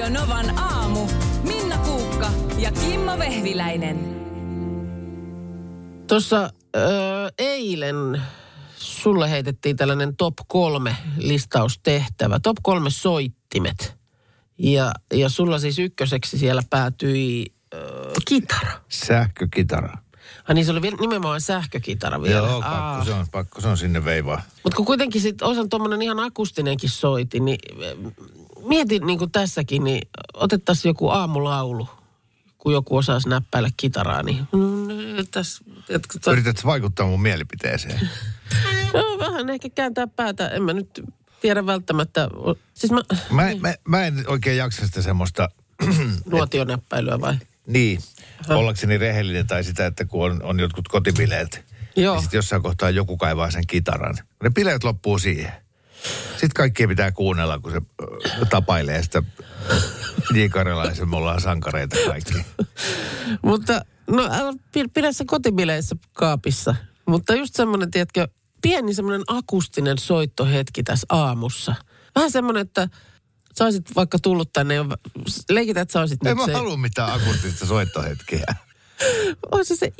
Radio Novan aamu. Minna Kuukka ja Kimmo Vehviläinen. Tuossa öö, eilen sulle heitettiin tällainen top kolme listaustehtävä. Top kolme soittimet. Ja, ja sulla siis ykköseksi siellä päätyi öö, kitara. Sähkökitara. Ai niin, se oli vielä nimenomaan sähkökitara vielä. Joo, pakko se on, pakko se on sinne veivaa. Mutta kun kuitenkin sit osan tuommoinen ihan akustinenkin soiti, niin eh, mietin niin kuin tässäkin, niin otettaisiin joku aamulaulu, kun joku osaisi näppäillä kitaraa, niin mm, tässä, et, Yrität vaikuttaa mun mielipiteeseen. no, vähän ehkä kääntää päätä, en mä nyt tiedä välttämättä. Siis mä, Mä, mä, mä en oikein jaksa sitä semmoista, nuotionäppäilyä vai? niin, ollakseni rehellinen tai sitä, että kun on, on jotkut kotibileet, Joo. niin sitten jossain kohtaa joku kaivaa sen kitaran. Ne bileet loppuu siihen. Sitten kaikkia pitää kuunnella, kun se tapailee sitä J. Karjalaisen, me ollaan sankareita kaikki. Mutta no älä pi- pidä se kotibileissä kaapissa. Mutta just semmoinen, tiedätkö, pieni semmoinen akustinen soittohetki tässä aamussa. Vähän semmoinen, että sä olisit vaikka tullut tänne ja leikitä, että sä olisit En nyt mä se... halua mitään akustista soittohetkeä. Olisi se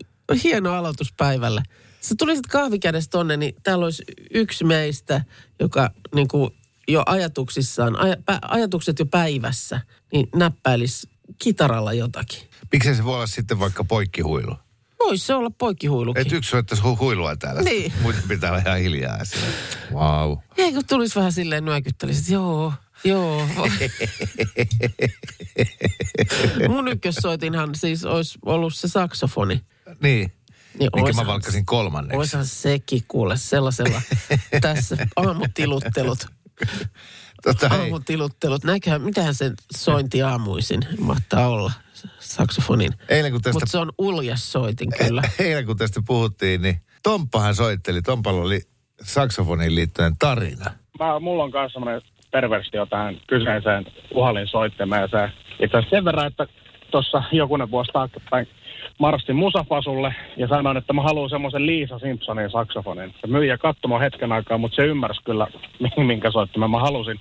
hieno aloitus päivälle. Sä tulisit kahvikädessä tonne, niin täällä olisi yksi meistä, joka niin kuin jo ajatuksissaan, aj, pä, ajatukset jo päivässä, niin näppäilisi kitaralla jotakin. Miksei se voi olla sitten vaikka poikkihuilu? Voisi se olla poikkihuilukin. Et yksi soittaisi hu- huilua täällä. Niin. Muuten pitää olla ihan hiljaa. Wow. Ei kun tulisi vähän silleen nyökyttelisit, joo, joo. Mun ykkössoitinhan siis olisi ollut se saksofoni. Niin. Niin Minkä mä valkkasin kolmanneksi. Oishan sekin kuule sellaisella tässä aamutiluttelut. Tota, Aamutiluttelut. Näköhän, mitähän se sointi aamuisin mahtaa olla saksofonin. eilen, kun tästä, Mutta se on uljas soitin kyllä. eilen kun tästä puhuttiin, niin Tomppahan soitteli. Tompalla oli saksofoniin liittyen tarina. mä, mulla on myös semmoinen perversio tähän kyseiseen puhalin soittimeen. Se, itse asiassa sen verran, että tuossa jokunen vuosi taaksepäin marssin musafasulle ja sanoin, että mä haluan semmoisen Liisa Simpsonin saksofonin. Se myyjä katsomaan hetken aikaa, mutta se ymmärsi kyllä, minkä soittimen mä halusin.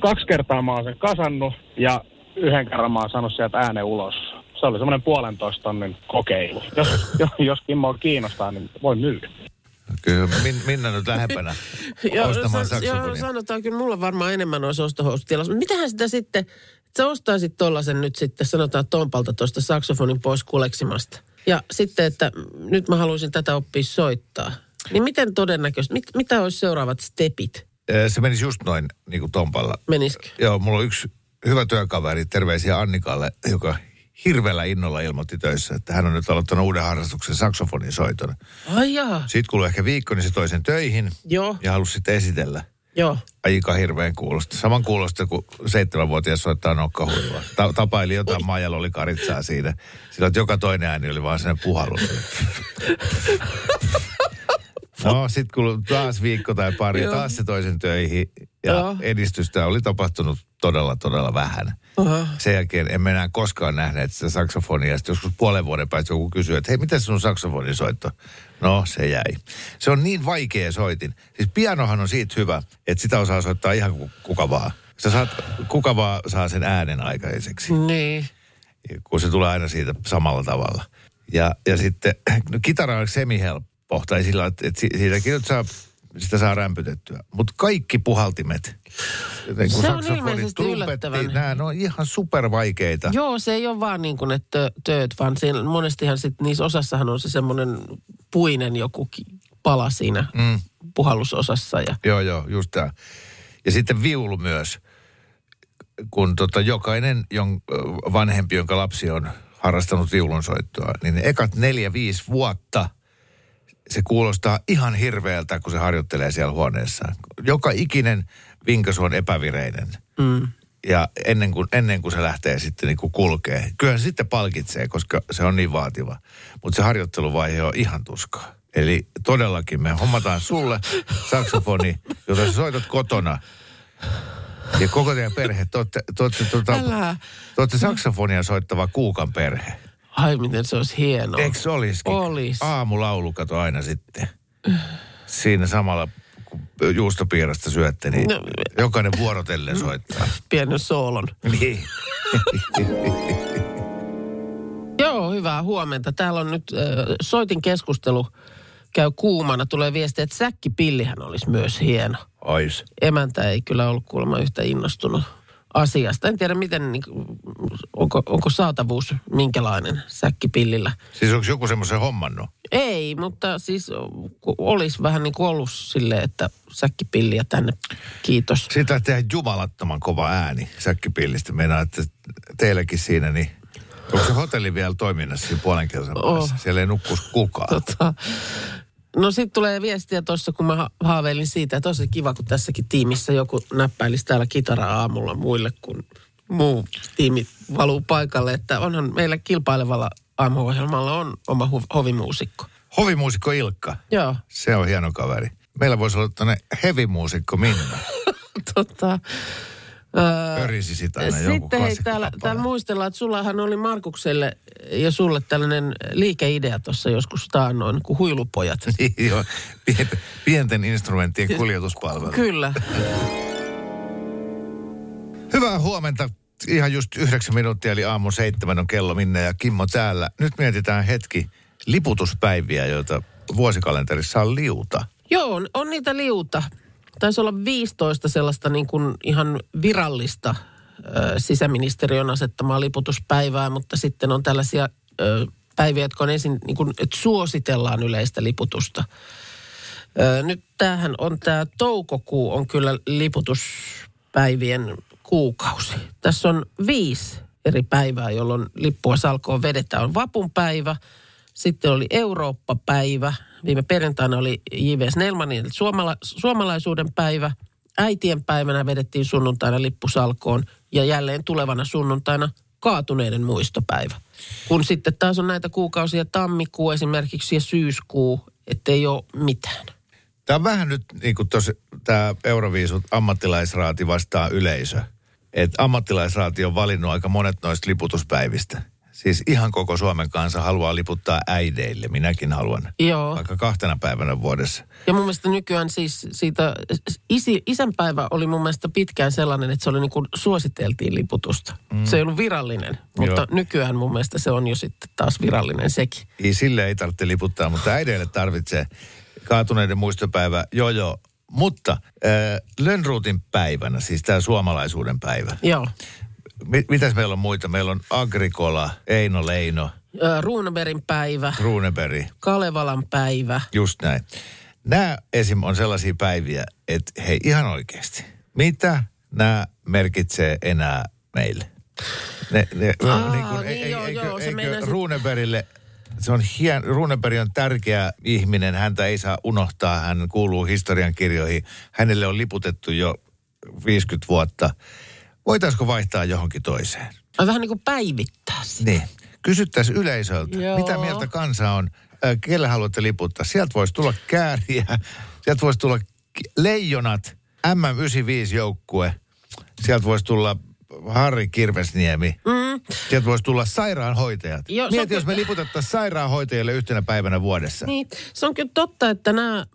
Kaksi kertaa mä oon sen kasannut ja yhden kerran mä oon saanut sieltä äänen ulos. Se oli semmoinen puolentoista tonnin kokeilu. Jos, jos Kimmo kiinnostaa, niin voi myydä. Kyllä Min, Minna nyt lähempänä ostamaan sa- joo, saksofonia. sanotaan kyllä, mulla varmaan enemmän olisi ostohousutilas. Mitähän sitä sitten, että sä ostaisit tollasen nyt sitten, sanotaan Tompalta tuosta saksofonin pois kuleksimasta. Ja sitten, että nyt mä haluaisin tätä oppia soittaa. Niin miten todennäköisesti, mit, mitä olisi seuraavat stepit? Se menisi just noin niin kuin Tompalla. Menisikö? Joo, mulla on yksi hyvä työkaveri, terveisiä Annikalle, joka hirveällä innolla ilmoitti töissä, että hän on nyt aloittanut uuden harrastuksen saksofonin soiton. Ai jaa, Sitten kului ehkä viikko, niin se toi sen töihin joo, ja halusi sitten esitellä. joo. Aika hirveän kuulosta. Saman kuulosta kuin seitsemänvuotias soittaa nokkahuilua. Ta- tapaili jotain Maijalla oli karitsaa siinä. Sillä joka toinen ääni oli vaan sellainen puhallus. No, sitten kun taas viikko tai pari, Joo. taas se toisen töihin. Ja Joo. edistystä oli tapahtunut todella, todella vähän. Aha. Sen jälkeen emme enää koskaan nähneet sitä saksofonia. Sitten joskus puolen vuoden päästä joku kysyy, että hei, miten sun saksofonisoitto? No, se jäi. Se on niin vaikea soitin. Siis pianohan on siitä hyvä, että sitä osaa soittaa ihan ku- kuka vaan. Sä saat, kuka vaan saa sen äänen aikaiseksi, Niin. kun se tulee aina siitä samalla tavalla. Ja, ja sitten, no kitara on semi-helppo, tai sillä, että, että si- siitäkin nyt saa, sitä saa rämpytettyä. Mutta kaikki puhaltimet, niin Se on ilmeisesti yllättävän. nämä on ihan supervaikeita. Joo, se ei ole vaan niin kuin ne tö- tööt, vaan siinä, monestihan sit, niissä osassahan on se semmoinen puinen joku pala siinä mm. puhallusosassa. Ja, Joo, joo, just tämä. Ja sitten viulu myös, kun tota, jokainen jon, vanhempi, jonka lapsi on harrastanut viulunsoittoa, niin ne ekat neljä, viisi vuotta se kuulostaa ihan hirveältä, kun se harjoittelee siellä huoneessaan. Joka ikinen vinkas on epävireinen. mm. Ja ennen kuin, ennen kuin se lähtee sitten niin kuin kulkee. Kyllähän se sitten palkitsee, koska se on niin vaativa. Mutta se harjoitteluvaihe on ihan tuskaa. Eli todellakin me hommataan sulle saksofoni, jota sä soitat kotona. Ja koko teidän perhe, te olette, te olette, tuota, Älä. te olette saksofonia soittava kuukan perhe. Ai miten se olisi hienoa. Eikö se olisikin? Olis. Aamulaulu kato aina sitten. Siinä samalla, kun juustopiirasta syötte, niin No. jokainen vuorotellen soittaa. Pienen soolon. Niin. Joo, hyvää huomenta. Täällä on nyt äh, soitin keskustelu käy kuumana. Tulee viesti, että säkkipillihän olisi myös hieno. Ois. Emäntä ei kyllä ollut kuulemma yhtä innostunut asiasta. En tiedä, miten, niin, onko, onko saatavuus minkälainen säkkipillillä. Siis onko joku semmoisen hommannut? Ei, mutta siis olisi vähän niin kuin ollut silleen, että säkkipilliä tänne, kiitos. Sitä tehdä jumalattoman kova ääni säkkipillistä. Meinaa, että teilläkin siinä, niin onko se hotelli vielä toiminnassa siinä puolen kilsan Oh. Siellä ei nukkus kukaan. Tota, no sitten tulee viestiä tuossa, kun mä ha- haaveilin siitä, että olisi kiva, kun tässäkin tiimissä joku näppäilisi täällä kitaraa aamulla muille, kun muu tiimi valuu paikalle. Että onhan meillä kilpailevalla aamuohjelmalla on oma hu- hovimuusikko. Hovimuusikko Ilkka. Joo, Se on hieno kaveri. Meillä voisi olla tuonne heavy-muusikko Minna. tota... Öö, Pörisi sitä aina Sitten hei, täällä, täällä muistellaan, että sullahan oli Markukselle ja sulle tällainen liikeidea tuossa joskus taannoin, kuin huilupojat. Niin, Joo, pienten, pienten instrumenttien kuljetuspalvelu. Kyllä. Hyvää huomenta. Ihan just yhdeksän minuuttia, eli aamu seitsemän on kello Minne ja Kimmo täällä. Nyt mietitään hetki liputuspäiviä, joita vuosikalenterissa on liuta. Joo, on, on niitä liuta. Taisi olla 15 sellaista niin kuin ihan virallista sisäministeriön asettamaa liputuspäivää, mutta sitten on tällaisia päiviä, jotka on ensin, niin kuin, että suositellaan yleistä liputusta. Nyt tämähän on tämä toukokuu on kyllä liputuspäivien kuukausi. Tässä on viisi eri päivää, jolloin lippua salkoon vedetään. On vapunpäivä, sitten oli Eurooppa-päivä, viime perjantaina oli J.V. Snellmanin suomala- suomalaisuuden päivä. Äitien päivänä vedettiin sunnuntaina lippusalkoon ja jälleen tulevana sunnuntaina kaatuneiden muistopäivä. Kun sitten taas on näitä kuukausia tammikuu esimerkiksi ja syyskuu, ettei ole mitään. Tämä on vähän nyt niin kuin tuossa tämä Euroviisut ammattilaisraati vastaa yleisö. Että ammattilaisraati on valinnut aika monet noista liputuspäivistä. Siis ihan koko Suomen kansa haluaa liputtaa äideille. Minäkin haluan. Joo. Vaikka kahtena päivänä vuodessa. Ja mun mielestä nykyään siis siitä, isi, isänpäivä oli mun mielestä pitkään sellainen, että se oli niin kuin suositeltiin liputusta. Mm. Se ei ollut virallinen, mutta Joo. nykyään mun mielestä se on jo sitten taas virallinen sekin. Ei, sille ei tarvitse liputtaa, mutta äideille tarvitsee kaatuneiden muistopäivä. Joo, joo. Mutta äh, Lönnruutin päivänä, siis tämä suomalaisuuden päivä. Joo. Mi- mitäs meillä on muita? Meillä on Agrikola, Eino Leino, Ö, Runeberin päivä, Runeberg. Kalevalan päivä. Just näin. Nämä esim. on sellaisia päiviä, että hei ihan oikeasti, mitä nämä merkitsee enää meille? Ne, ne, Aa, niin joo, joo, se eikö meinasit- Runebergille, se on hien, Runeberg on tärkeä ihminen, häntä ei saa unohtaa, hän kuuluu historian kirjoihin. Hänelle on liputettu jo 50 vuotta. Voitaisiko vaihtaa johonkin toiseen? Ai vähän niin kuin päivittää sitä. Niin. Kysyttäisiin yleisöltä, Joo. mitä mieltä kansa on, äh, kelle haluatte liputtaa. Sieltä voisi tulla kääriä, sieltä voisi tulla leijonat, M95-joukkue, sieltä voisi tulla Harri Kirvesniemi, mm. sieltä voisi tulla sairaanhoitajat. Se Mieti, on jos me liputettaisiin sairaanhoitajille yhtenä päivänä vuodessa. Niin, se on kyllä totta, että nämä,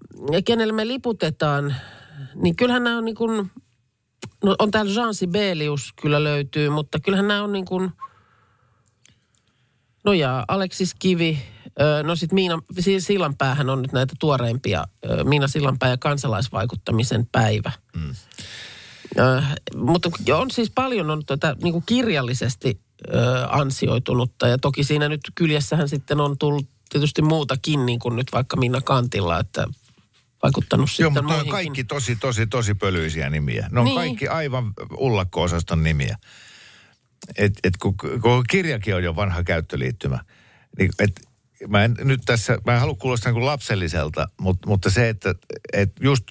kenelle me liputetaan, niin kyllähän nämä on niin kuin, no on täällä Jean Sibelius kyllä löytyy, mutta kyllähän nämä on niin kuin, no ja Aleksis Kivi, no sitten Miina Si- Sillanpäähän on nyt näitä tuoreimpia, Miina Sillanpää ja kansalaisvaikuttamisen päivä. Mm. Ö, mutta on siis paljon on tätä niin kuin kirjallisesti ö, ansioitunutta ja toki siinä nyt kyljessähän sitten on tullut tietysti muutakin niin kuin nyt vaikka Minna Kantilla, että vaikuttanut Joo, sitten mutta on kaikki tosi, tosi, tosi pölyisiä nimiä. Ne on Niin. kaikki aivan ullakko-osaston nimiä. Et, et kun, kun kirjakin on jo vanha käyttöliittymä, niin et, mä en nyt tässä, mä en halua kuulostaa niin lapselliselta, mutta, mutta se, että et just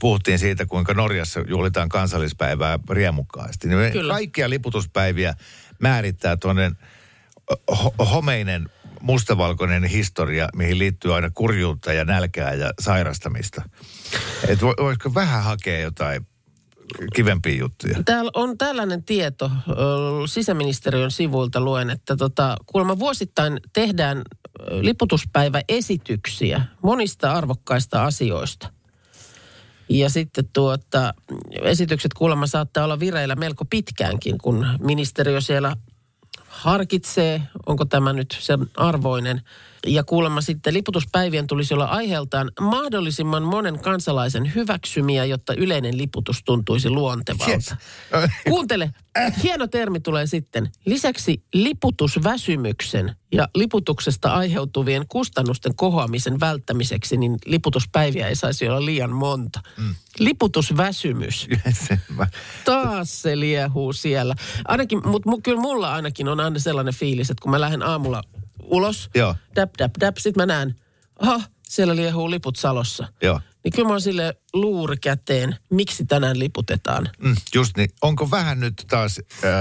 puhuttiin siitä, kuinka Norjassa juhlitaan kansallispäivää riemukkaasti, niin Kyllä. kaikkia liputuspäiviä määrittää tuonne ho- homeinen mustavalkoinen historia, mihin liittyy aina kurjuutta ja nälkää ja sairastamista. Et vo- voisiko vähän hakea jotain kivempiä juttuja? Täällä on tällainen tieto sisäministeriön sivuilta luen, että tota, kuulemma vuosittain tehdään liputuspäiväesityksiä monista arvokkaista asioista. Ja sitten tuota, esitykset kuulemma saattaa olla vireillä melko pitkäänkin, kun ministeriö siellä harkitsee, onko tämä nyt sen arvoinen. Ja kuulemma sitten liputuspäivien tulisi olla aiheeltaan mahdollisimman monen kansalaisen hyväksymiä, jotta yleinen liputus tuntuisi luontevalta. Yes. Kuuntele, hieno termi tulee sitten. Lisäksi liputusväsymyksen ja liputuksesta aiheutuvien kustannusten kohoamisen välttämiseksi, niin liputuspäiviä ei saisi olla liian monta. Mm. Liputusväsymys. Taas se liehuu siellä. Ainakin, mutta kyllä mulla ainakin on aina sellainen fiilis, että kun mä lähden aamulla ulos, Joo. dap, dap, dap, sit mä näen, aha, siellä liehuu liput salossa. Joo. Niin kyllä mä oon sille luuri käteen, miksi tänään liputetaan. Mm, just niin. Onko vähän nyt taas äh,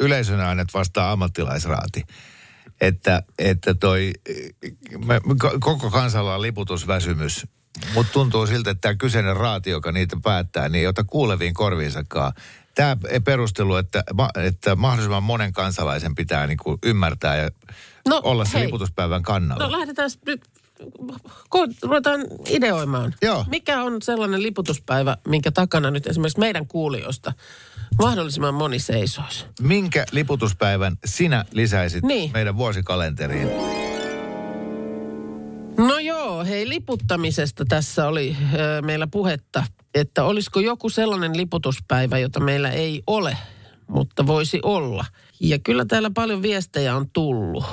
yleisön äänet vastaa ammattilaisraati? Että, että toi, me, me ko- koko kansalla on liputusväsymys. Mutta tuntuu siltä, että tämä kyseinen raati, joka niitä päättää, niin ei ota kuuleviin korviinsakaan. Tämä perustelu, että, että mahdollisimman monen kansalaisen pitää niinku ymmärtää ja No, olla se hei. liputuspäivän kannalla. No lähdetään nyt, ko- ruvetaan ideoimaan. Joo. Mikä on sellainen liputuspäivä, minkä takana nyt esimerkiksi meidän kuulijoista mahdollisimman moni seisoisi? Minkä liputuspäivän sinä lisäisit Niin. meidän vuosikalenteriin? No joo, hei liputtamisesta tässä oli ö, meillä puhetta, että olisiko joku sellainen liputuspäivä, jota meillä ei ole, mutta voisi olla. Ja kyllä täällä paljon viestejä on tullut.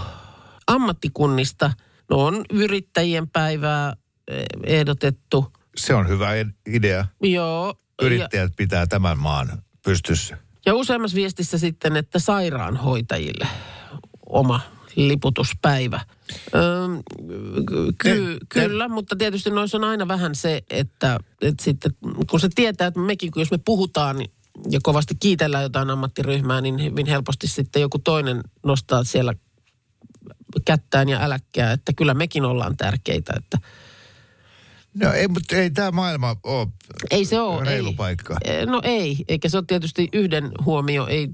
Ammattikunnista, no on yrittäjien päivää eh, ehdotettu. Se on hyvä id- idea. Joo. Ja, Yrittäjät pitää tämän maan pystyssä. ja useammassa viestissä sitten, että sairaanhoitajille oma liputuspäivä. Öm, ky- Te- kyllä, mutta tietysti noissa on aina vähän se, että, että sitten kun se tietää, että mekin kun jos me puhutaan niin- ja kovasti kiitellään jotain ammattiryhmää, niin hyvin helposti sitten joku toinen nostaa siellä kättään ja äläkkää, että kyllä mekin ollaan tärkeitä, että No ei, mutta ei tämä maailma ole ei se ole. reilu ei. paikka. No ei, eikä se ole tietysti yhden huomio, ei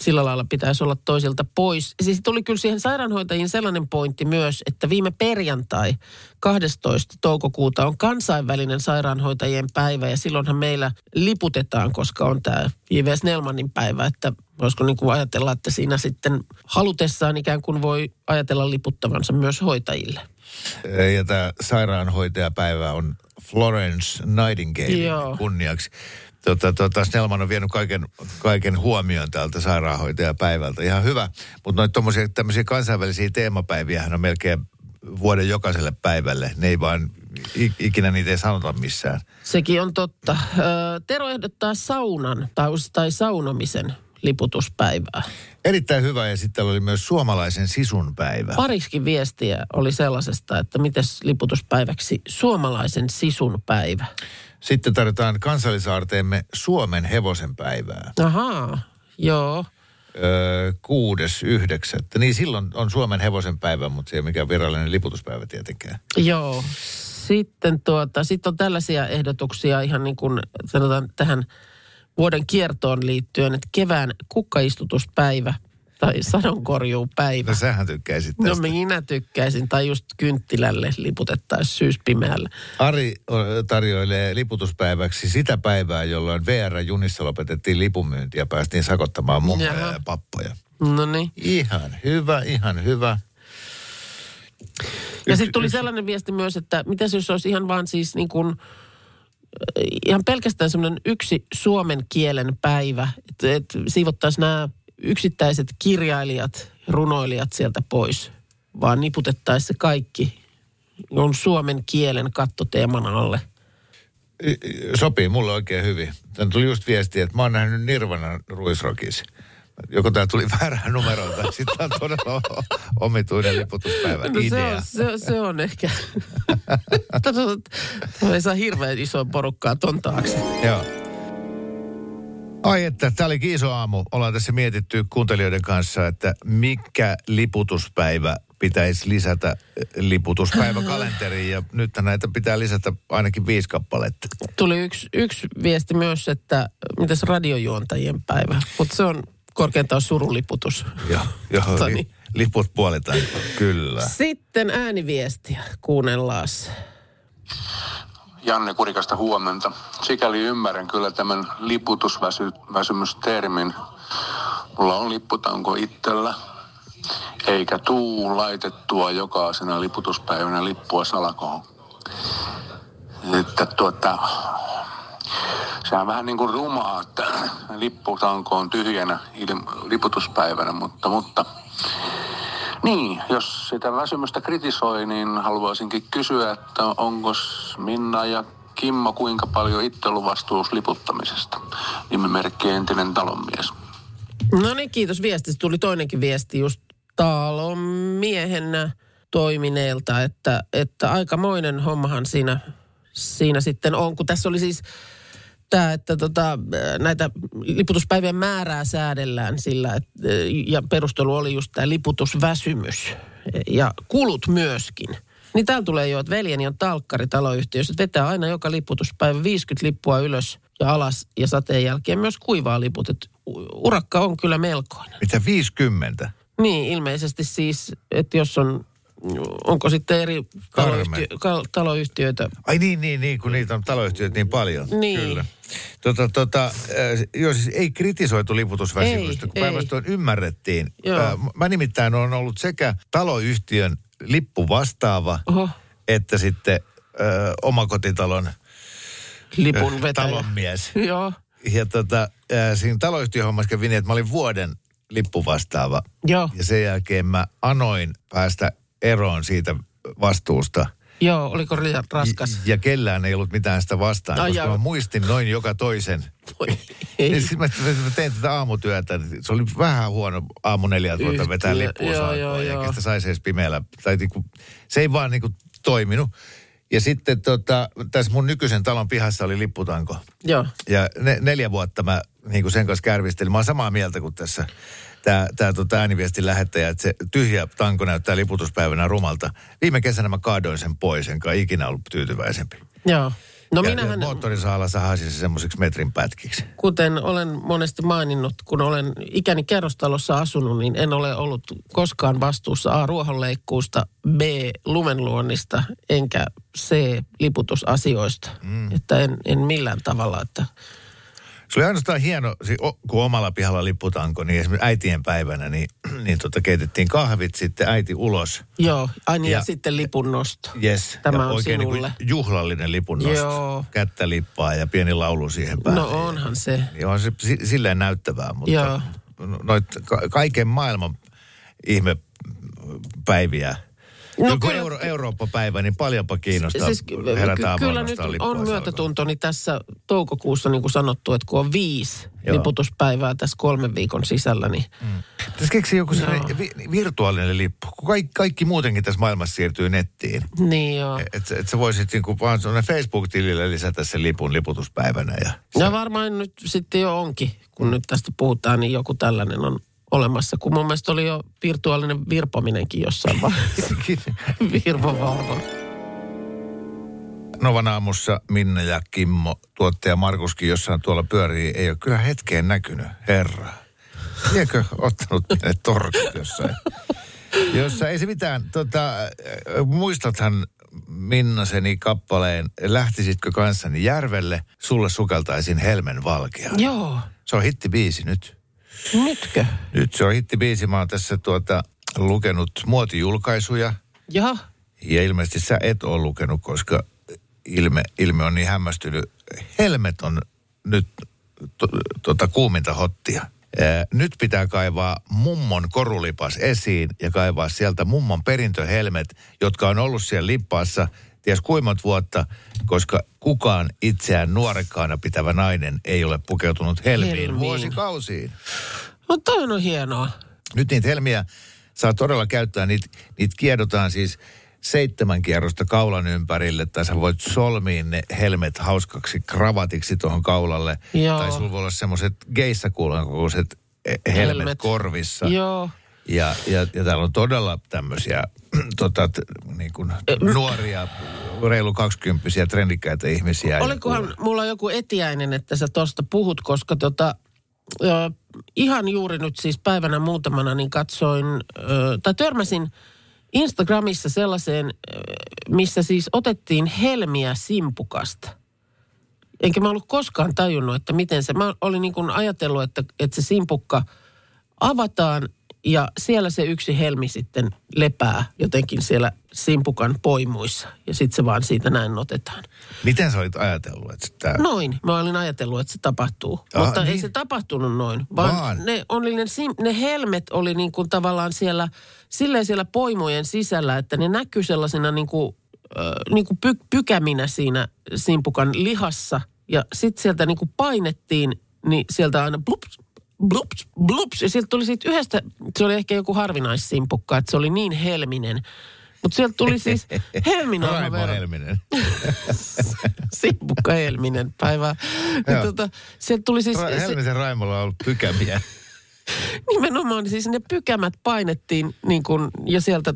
sillä lailla pitäisi olla toisilta pois. Siis tuli kyllä siihen sairaanhoitajiin sellainen pointti myös, että viime perjantai 12. toukokuuta on kansainvälinen sairaanhoitajien päivä ja silloinhan meillä liputetaan, koska on tämä J.V. Snellmanin päivä, että voisiko niin kuin ajatella, että siinä sitten halutessaan ikään kuin voi ajatella liputtavansa myös hoitajille. Ja tämä sairaanhoitajapäivä on Florence Nightingale kunniaksi. Tota, tota, Snellman on vienyt kaiken, kaiken huomioon täältä sairaanhoitajapäivältä. Ihan hyvä. Mutta noita tommosia, tämmöisiä kansainvälisiä teemapäiviä on melkein vuoden jokaiselle päivälle. Ne ei vaan, ikinä niitä ei sanota missään. Sekin on totta. Ö, Tero ehdottaa saunan tai, tai saunomisen liputuspäivää. Erittäin hyvä ja sitten oli myös suomalaisen sisun päivä. Pariskin viestiä oli sellaisesta, että mites liputuspäiväksi suomalaisen sisun päivä. Sitten tarjotaan kansallisaarteemme Suomen hevosen päivää. Ahaa, joo. Öö, kuudes yhdeksättä. Niin silloin on Suomen hevosen päivä, mutta se ei ole mikään virallinen liputuspäivä tietenkään. Joo. Sitten tuota, sit on tällaisia ehdotuksia ihan niin kuin sanotaan tähän vuoden kiertoon liittyen, että kevään kukkaistutuspäivä tai sadonkorjuupäivä. No sähän tykkäisit No tästä. minä tykkäisin, tai just kynttilälle liputettaisiin syyspimeällä. Ari tarjoilee liputuspäiväksi sitä päivää, jolloin VR-junissa lopetettiin lipunmyynti ja päästiin sakottamaan mummoja Jaha. ja pappoja. No niin. Ihan hyvä, ihan hyvä. Ja sitten tuli sellainen viesti myös, että mitäs jos olisi ihan vaan siis niin kuin, äh, ihan pelkästään semmoinen yksi suomen kielen päivä, että et siivottaisiin nämä yksittäiset kirjailijat, runoilijat sieltä pois, vaan niputettaisiin se kaikki on suomen kielen kattoteeman alle. Sopii mulle oikein hyvin. Tän tuli just viesti, että mä oon nähnyt Nirvana Ruisrockissa. Joko tämä tuli väärään numerolta, sitten tämä on todella omituinen liputuspäivä No se idea. on, se, se on ehkä. Tämä ei saa hirveän isoa porukkaa ton taakse. Joo. Ai että, tämä olikin iso aamu. Ollaan tässä mietitty kuuntelijoiden kanssa, että mikä liputuspäivä pitäisi lisätä eh, liputuspäiväkalenteriin. Ja nyt näitä pitää lisätä ainakin viisi kappaletta. Tuli yksi, yksi viesti myös, että mitäs radiojuontajien päivä, mutta se on korkeintaan suruliputus. Joo, joo Tota niin. liput puolitaan. Kyllä. Sitten ääniviestiä kuunnellaan. Janne Kurikasta huomenta. Sikäli ymmärrän kyllä tämän liputusväsymystermin. Mulla on lipputanko itsellä, eikä tuu laitettua jokaisena liputuspäivänä lippua salakoon. Että tuota, se on vähän niin kuin rumaa, että lipputanko on tyhjänä liputuspäivänä, mutta, mutta niin, jos sitä väsymystä kritisoi, niin haluaisinkin kysyä, että onko Minna ja Kimmo kuinka paljon itteluvastuus liputtamisesta? Nimimerkki entinen talonmies. No niin, kiitos viestistä. Tuli toinenkin viesti just talon miehen toimineelta, että, että aikamoinen hommahan siinä, siinä sitten on. Kun tässä oli siis tämä, että tota, näitä liputuspäivien määrää säädellään sillä, että, ja perustelu oli just tämä liputusväsymys ja kulut myöskin. Niin täällä tulee jo, että veljeni on talkkari taloyhtiössä, että vetää aina joka liputuspäivä 50 lippua ylös ja alas ja sateen jälkeen myös kuivaa liput. Et urakka on kyllä melkoinen. Mitä 50? Niin, ilmeisesti siis, että jos on, onko sitten eri taloyhtiö, taloyhtiöitä. Ai niin, niin, niin, kun niitä on taloyhtiöitä niin paljon. Niin. Kyllä. Tota, tota, äh, joo, siis ei kritisoitu liputusväsytystä, Ei, kun päinvastoin ymmärrettiin. Joo. Äh, mä nimittäin olen ollut sekä taloyhtiön lippu vastaava, Oho, että sitten äh, omakotitalon lipun vetäjä. talonmies. Joo, Ja tota, siinä taloyhtiöhommassa kävi niin, että mä olin vuoden lippuvastaava. joo, Ja sen jälkeen mä anoin päästä eroon siitä vastuusta. Joo, oliko ri- raskas? Ja kellään ei ollut mitään sitä vastaan, Ai koska jaa. mä muistin noin joka toisen. Voi, Ja ei. sitten mä, mä tein tätä aamutyötä. Se oli vähän huono aamu neljältä vuotta vetää lippuun joo, joo, joo. Eikä sitä saisi edes pimeällä. Tai niinku, se ei vaan niinku toiminut. Ja sitten tota, tässä mun nykyisen talon pihassa oli lipputanko. Joo, Ja ne, neljä vuotta mä niin sen kanssa kärvistelin. Mä oon samaa mieltä kuin tässä tämä tää, tota ääniviestin lähettäjä, että se tyhjä tanko näyttää liputuspäivänä rumalta. Viime kesänä mä kaadoin sen pois, enkä ikinä ollut tyytyväisempi. joo. No ja, minähän, ja moottorisaalla sahasin se semmoiseksi metrin pätkiksi. kuten olen monesti maininnut, kun olen ikäni kerrostalossa asunut, niin en ole ollut koskaan vastuussa A. ruohonleikkuusta, B. lumenluonnista, enkä C. liputusasioista. Mm. Että en, en millään tavalla, että Se oli ainoastaan hieno, kun omalla pihalla lipputanko, niin esimerkiksi äitien päivänä, niin, niin tota, keitettiin kahvit, sitten äiti ulos. joo, aina ja, ja sitten lipun nosto. Yes. Tämä ja on oikein sinulle. Niin juhlallinen lipun nosto. Joo. Kättä lippaa ja pieni laulu siihen päälle. No onhan se. Niin on se si- silleen näyttävää, mutta Joo. noit ka- kaiken maailman ihmepäiviä. No No, kyllä- Euro- Eurooppa-päivä, niin paljonpa kiinnostaa Siis, siis, ky- herätään kyllä nyt on myötätuntoni tässä toukokuussa, niin kuin sanottu, että kun on viisi Joo. liputuspäivää tässä kolmen viikon sisällä, niin Tässä keksii joku sellainen vi- virtuaalinen lippu. Kun kaikki, kaikki muutenkin tässä maailmassa siirtyy nettiin. niin joo. Että et sä voisit niinku vaan sellainen Facebook-tilille lisätä sen lipun liputuspäivänä. Ja No varmaan nyt sitten jo onkin, kun nyt tästä puhutaan, niin joku tällainen on olemassa. Kun mun mielestä oli jo virtuaalinen virpominenkin jossain vaiheessa. Virvovalvo. Novan aamussa Minna ja Kimmo, tuottaja Markuskin jossain tuolla pyörii, ei ole kyllä hetkeen näkynyt, herra. Liekö ottanut ne torkut jossain? Jossa ei se mitään, tota, muistathan Minnaseni kappaleen, lähtisitkö kanssani järvelle, sulle sukeltaisin helmen valkea. Joo. Se on hittibiisi nyt. Nytkö? Nyt se on hittibiisi, mä oon tässä tuota, lukenut muotijulkaisuja, Jaha. ja ilmeisesti sä et ole lukenut, koska ilme, ilme on niin hämmästynyt. Helmet on nyt to, tota, kuuminta hottia. Ää, nyt pitää kaivaa mummon korulipas esiin ja kaivaa sieltä mummon perintöhelmet, jotka on ollut siellä lippaassa ties kuimmat vuotta, koska kukaan itseään nuorekkaana pitävä nainen ei ole pukeutunut helmiin, Helmiin. vuosikausiin. No toi on hienoa. Nyt niitä helmiä saa todella käyttää. Niitä, niitä kiedotaan siis seitsemän kierrosta kaulan ympärille, tai sä voit solmia ne helmet hauskaksi kravatiksi tuohon kaulalle. Joo. Tai sulla voi olla semmoiset geissakuulan kokoiset eh, helmet, Helmet. korovissa. Joo. Ja, ja, ja täällä on todella tämmöisiä tota, niin kuin nuoria, reilu kaksikymppisiä, trendikkäitä ihmisiä. Olikohan mulla joku etiäinen, että sä tosta puhut, koska tota, ö, ihan juuri nyt siis päivänä muutamana niin katsoin, ö, tai törmäsin Instagramissa sellaiseen, ö, missä siis otettiin helmiä simpukasta. Enkä mä ollut koskaan tajunnut, että miten se, mä olin niin kuin ajatellut, että, että se simpukka avataan ja siellä se yksi helmi sitten lepää jotenkin siellä simpukan poimuissa. Ja sitten se vaan siitä näin otetaan. Miten sä olit ajatellut, että tämä... Noin, mä olin ajatellut, että se tapahtuu. Ah, Mutta ei niin. se tapahtunut noin, vaan, Vaan. Ne, oli ne, ne helmet oli niin kuin tavallaan siellä, silleen siellä poimujen sisällä, että ne näkyy sellaisena niin kuin, äh, niin kuin py, pykäminä siinä simpukan lihassa. Ja sitten sieltä niin kuin painettiin, niin sieltä aina blups, blups, blups. Ja sieltä tuli siitä yhdestä, se oli ehkä joku harvinaissimpukka, että se oli niin helminen. Mutta sieltä tuli siis helminauha Raimo Helminen. Simpukka Helminen päivää. Niin tota, sieltä tuli siis, Ra- se, Helmisen Raimolla on ollut pykämiä. nimenomaan siis ne pykämät painettiin niin kuin, ja sieltä,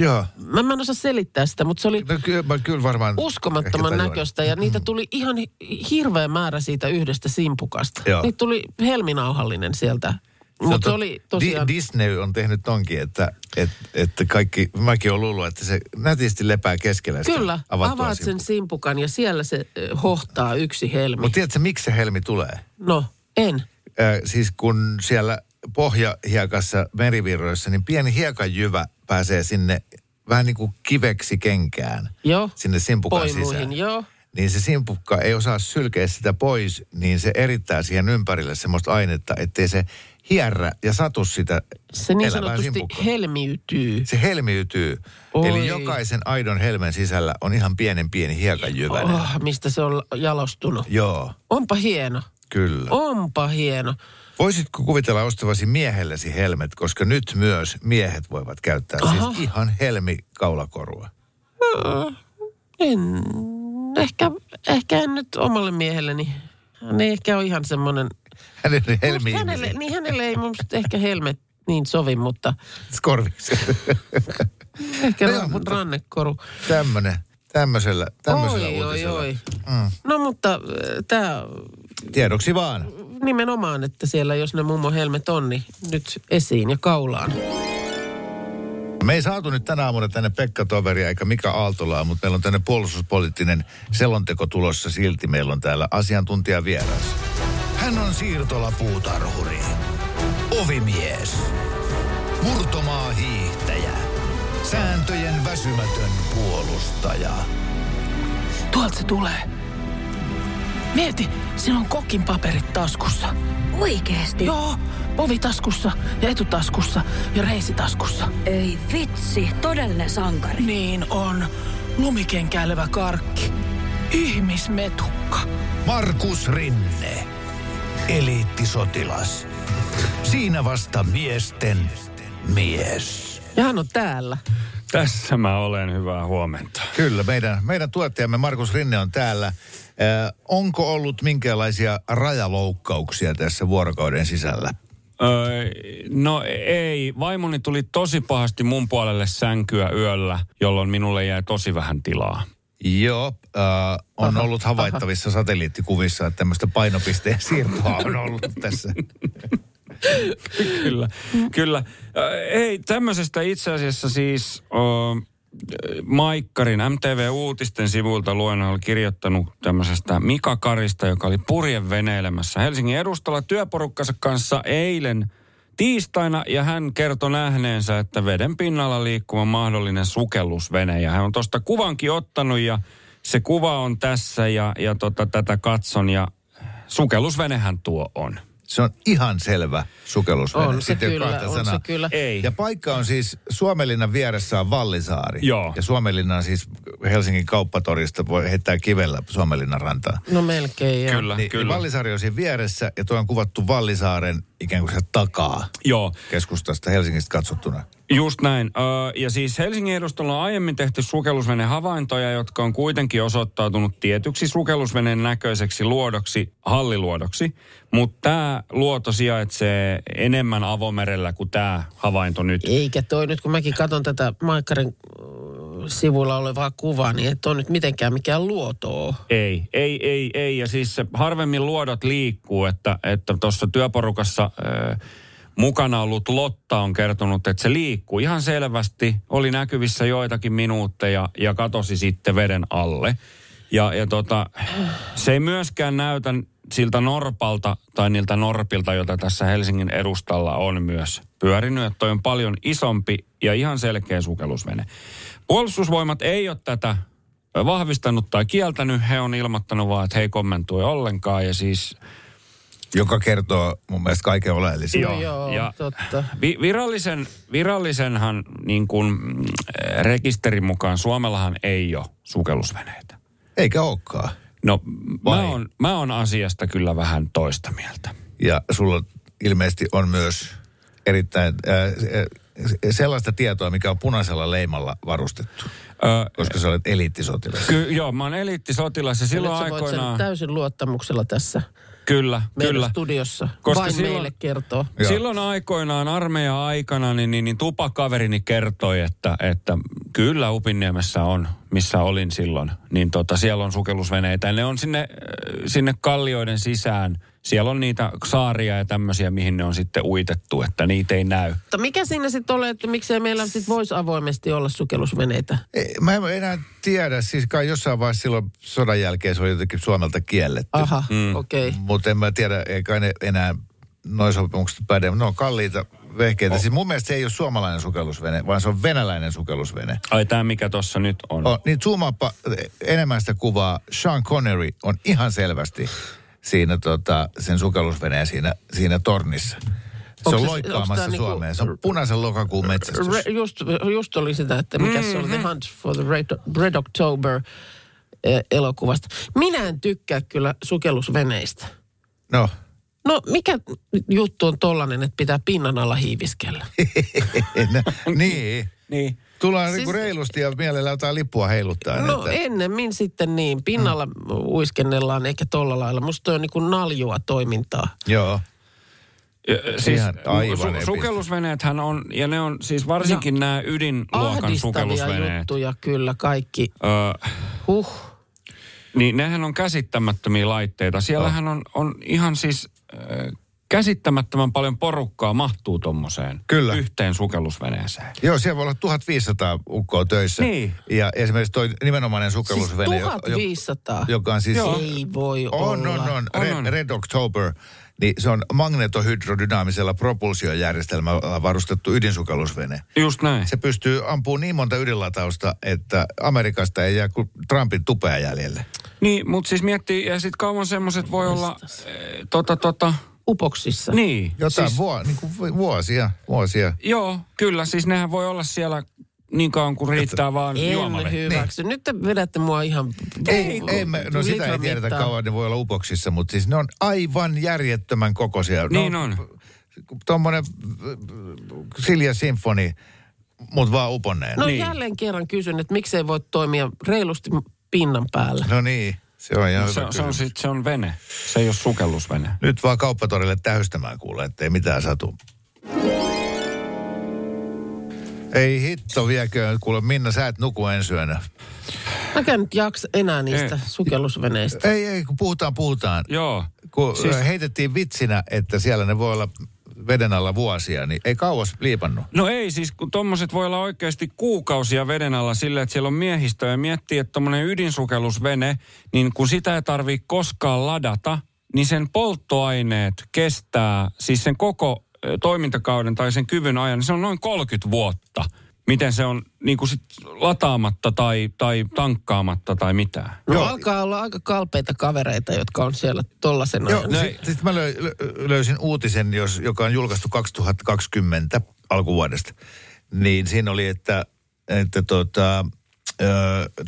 Joo. mä, mä en osaa selittää sitä, mutta se oli No kyllä, mä kyllä varmaan... uskomattoman näköistä ja niitä tuli ihan hi- hirveä määrä siitä yhdestä simpukasta. Joo. Niitä tuli helminauhallinen sieltä. Mutta se oli tosiaan... Di- Disney on tehnyt tonkin, että, että, että kaikki, mäkin olen luullut, että se nätisti lepää keskellä Kyllä, avaat sen simpukan ja siellä se hohtaa yksi helmi. Mutta tiedätkö, miksi se helmi tulee? No, en. Äh, siis kun siellä pohjahiekassa merivirroissa, niin pieni hiekanjyvä pääsee sinne vähän niin kuin kiveksi kenkään. Joo. Sinne simpukan Poimuihin, sisään. joo. Niin se simpukka ei osaa sylkeä sitä pois, niin se erittää siihen ympärille semmoista ainetta, ettei se hierrä ja satu sitä Se niin sanotusti simpukkaa. helmiytyy. Se helmiytyy. Oi. Eli jokaisen aidon helmen sisällä on ihan pienen pieni hiekanjyväinen. Oh, mistä se on jalostunut. Joo, Onpa hieno. kyllä. Onpa hieno. Voisitko kuvitella ostavasi miehellesi helmet, koska nyt myös miehet voivat käyttää Aha. siis ihan helmi kaulakorua. En, ehkä, ehkä en nyt omalle miehelleni. Hän ei ehkä ole ihan semmoinen... Musta helmi hänelle, niin hänelle ei mun ehkä helmet niin sovi, mutta Skorviksi. ehkä No no joo, mutta- rannekoru. Tämmönen, tämmöisellä, tämmöisellä oi, oi, uutisella. oi. Mm. No mutta tämä Tiedoksi vaan. Nimenomaan, että siellä jos ne mummo helmet on, niin nyt esiin ja kaulaan. Me ei saatu nyt tänä aamuna tänne Pekka Toveria eikä Mika Aaltolaa, mutta meillä on tänne puolustuspoliittinen selonteko tulossa silti. Meillä on täällä asiantuntija vieras. Hän on siirtolapuutarhuri, ovimies, murtomaa hiihtäjä, sääntöjen väsymätön puolustaja. Tuolta se tulee. Mieti, sillä on kokin paperit taskussa. Oikeesti? Joo, ovi taskussa ja etutaskussa ja reisitaskussa. Ei vitsi, todellinen sankari. Niin on. Lumikenkäilevä karkki. Ihmismetukka. Markus Rinne, eliittisotilas. Siinä vasta miesten mies. Ja hän on täällä. Tässä mä olen, hyvää huomenta. Kyllä, meidän, meidän tuottajamme Markus Rinne on täällä. Äh, onko ollut minkälaisia rajaloukkauksia tässä vuorokauden sisällä? Öö, no ei, vaimoni tuli tosi pahasti mun puolelle sänkyä yöllä, jolloin minulle jäi tosi vähän tilaa. Joo, äh, on ollut havaittavissa satelliittikuvissa, että tämmöistä painopisteen siirtoa on ollut tässä. kyllä, kyllä. Öö, ei, tämmöisestä itse asiassa siis öö, Maikkarin MTV Uutisten sivuilta luen oli kirjoittanut tämmöisestä Mika Karista, joka oli purjeveneilemässä Helsingin edustalla työporukkansa kanssa eilen tiistaina ja hän kertoi nähneensä, että veden pinnalla liikkuva mahdollinen sukellusvene ja hän on tuosta kuvankin ottanut ja se kuva on tässä ja, ja tota, tätä katson ja sukellusvenehän tuo on. Se on ihan selvä sukellusvene. On se ole kyllä, kahta on se sanaa. kyllä. Ei. Ja paikka on siis, Suomelinnan vieressä on Vallisaari. Joo. Ja Suomelinnan siis Helsingin kauppatorista voi heittää kivellä Suomelinnan rantaan. No melkein, joo. Kyllä, Niin, kyllä. niin Vallisaari on siinä vieressä ja tuo on kuvattu Vallisaaren ikään kuin se takaa Joo, keskustasta Helsingistä katsottuna. Just näin. Ja siis Helsingin edustalla on aiemmin tehty sukellusveneen havaintoja, jotka on kuitenkin osoittautunut tietyksi sukellusveneen näköiseksi luodoksi, halliluodoksi. Mutta tämä luoto sijaitsee enemmän avomerellä kuin tämä havainto nyt. Eikä toi nyt, kun mäkin katson tätä Maikkarin sivuilla olevaa kuvaa, niin ei toi nyt mitenkään mikään luoto ole. Ei, ei, ei, ei. Ja siis harvemmin luodot liikkuu, että että tuossa työporukassa... Öö, mukana ollut Lotta on kertonut, että se liikkuu ihan selvästi. Oli näkyvissä joitakin minuutteja ja katosi sitten veden alle. Ja, ja tota, se ei myöskään näytä siltä norpalta tai niiltä norpilta, joita tässä Helsingin edustalla on myös pyörinyt. Että toi on paljon isompi ja ihan selkeä sukellusvene. Puolustusvoimat ei ole tätä vahvistanut tai kieltänyt. He on ilmoittanut vaan, että he ei kommentoi ollenkaan. Ja siis Joka kertoo mun mielestä kaiken oleellisen. Joo, joo ja- totta. Vi- virallisen, virallisenhan niin kuin, mm, rekisterin mukaan Suomellahan ei ole sukellusveneitä. Eikä olekaan. No Vai? mä oon, mä oon asiasta kyllä vähän toista mieltä. Ja sulla ilmeisesti on myös erittäin äh, sellaista tietoa, mikä on punaisella leimalla varustettu, Ö, koska sä olet eliittisotilas. ky- joo, mä oon eliittisotilas ja silloin sä voit sen aikoinaan... täysin luottamuksella tässä Kyllä, meidän kyllä. studiossa Koska vain silloin- meille kertoo. Joo. Silloin aikoinaan armeijan aikana niin, niin, niin tupakaverini kertoi, että, että kyllä Upinniemessä on, missä olin silloin, niin tota, siellä on sukellusveneitä. Ja ne on sinne, sinne kallioiden sisään. Siellä on niitä saaria ja tämmöisiä, mihin ne on sitten uitettu, että niitä ei näy. Mutta mikä siinä sitten oli, että miksei meillä sitten voisi avoimesti olla sukellusveneitä? Ei, Mä en enää tiedä, siis kai jossain vaiheessa silloin sodan jälkeen se oli jotenkin Suomelta kielletty. Aha, mm. okei. Okay. Mutta en mä tiedä, ei kai ne enää noin sopimukset päde. Ne on kalliita vehkeitä. Oh. Siis mun mielestä se ei ole suomalainen sukellusvene, vaan se on venäläinen sukellusvene. Ai tämä mikä tuossa nyt on. Oh, niin zoomaappa enemmän sitä kuvaa. Sean Connery on ihan selvästi siinä tota, sen sukellusveneen siinä, siinä tornissa. Se on se- loikkaamassa niinku- Suomeen. Se on punaisen lokakuun metsästys. Re, just, just oli sitä, että mikä se on The Hunt for the Red, Red October eh, elokuvasta. Minä en tykkää kyllä sukellusveneistä. No, No mikä juttu on tollanen, että pitää pinnan alla hiiviskellä? no niin. Niin. Tullaan Siis- siis... reilusti ja mielellä jotain lippua heiluttaa. No että... ennemmin sitten niin. Pinnalla uiskennellaan eikä tolla lailla. Musta toi on niin kuin naljua toimintaa. Joo. Ja, Siis Ihan aivan su- sukellusveneethän on, ja ne on siis varsinkin ja nämä ydinluokan sukellusveneet. juttuja kyllä kaikki. Öö, Huh. Niin nehän on käsittämättömiä laitteita. Siellähän on, on ihan siis äh, käsittämättömän paljon porukkaa mahtuu tommoseen Kyllä. yhteen sukellusveneeseen. Joo, siellä voi olla 1500 ukkoa töissä. Niin. Ja esimerkiksi toi nimenomainen Siis sukellusvene, jo- jo- 1500. joka on siis... Joo. Ei voi On, olla. on, on. On, Red, on. Red October. Niin se on magnetohydrodynaamisella propulsiojärjestelmällä varustettu ydinsukellusvene. Just näin. Se pystyy ampumaan niin monta ydinlatausta, että Amerikasta ei jää kuin Trumpin tupea jäljelle. Niin, mutta siis miettii, ja sitten kauan semmoiset voi olla, äh, tota, tota, Upoksissa. niin. Jotain siis, vuo, niin kuin vuosia, vuosia. Joo, kyllä, siis nehän voi olla siellä niin kauan kuin riittää vaan En juomavettä. hyväksy. Nyt te vedätte mua ihan... Ei, ei me, no sitä ei tiedetä mittaan. kauan ne voi olla upoksissa, mutta siis ne on aivan järjettömän kokoisia. Niin no, on. Tuommoinen Silja Symfoni, mutta vaan uponneen. No Niin. jälleen kerran kysyn, että miksei voi toimia reilusti pinnan päällä. No niin, se on ihan Se, hyvä se, on, sit, se on vene, se ei ole sukellusvene. Nyt vaan kauppatorille täystämään kuule, ettei mitään satu. Ei hitto viekö, kuule Minna, sä et nuku ensi yönä. Mäkään nyt jaksa enää niistä Ei. sukellusveneistä. Ei, ei, kun puhutaan, puhutaan. Joo. Kun Siis- siis... heitettiin vitsinä, että siellä ne voi olla veden alla vuosia, niin ei kauas liipannut. No ei siis, kun tommoset voi olla oikeasti kuukausia veden alla sillä, että siellä on miehistöä ja miettii, että tommonen ydinsukellusvene, niin kun sitä ei tarvii koskaan ladata, niin sen polttoaineet kestää, siis sen koko ö, toimintakauden tai sen kyvyn ajan, niin se on noin 30 vuotta. Miten se on niin kuin sit lataamatta tai, tai tankkaamatta tai mitään. No Joo. alkaa olla aika kalpeita kavereita, jotka on siellä tollasen Joo, ajan. no- sitten sit mä löy, lö- löysin uutisen, jos, joka on julkaistu 2020 alkuvuodesta. Niin siinä oli, että, että tota, ö,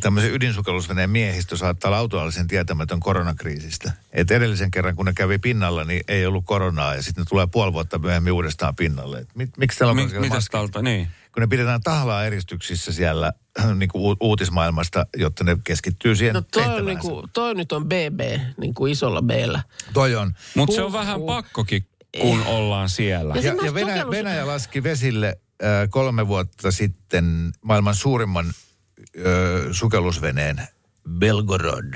tämmöisen ydinsukellusveneen miehistö saattaa olla autuaalisen tietämätön koronakriisistä. Et edellisen kerran, kun ne kävi pinnalla, niin ei ollut koronaa ja sitten ne tulee puoli vuotta myöhemmin uudestaan pinnalle. Et mit, miksi täällä on Mi- mitäs niin. Kun ne pidetään tahlaa eristyksissä siellä niin kuin uutismaailmasta, jotta ne keskittyy siihen No toi, on tehtäväänsä. niinku, toi nyt on BB, niin kuin isolla Bllä. Toi on. Mutta se on vähän pakkokin, kun ollaan siellä. Ja Ja, ja Venäjä, Venäjä laski vesille äh, kolme vuotta sitten maailman suurimman äh, sukellusveneen Belgorod.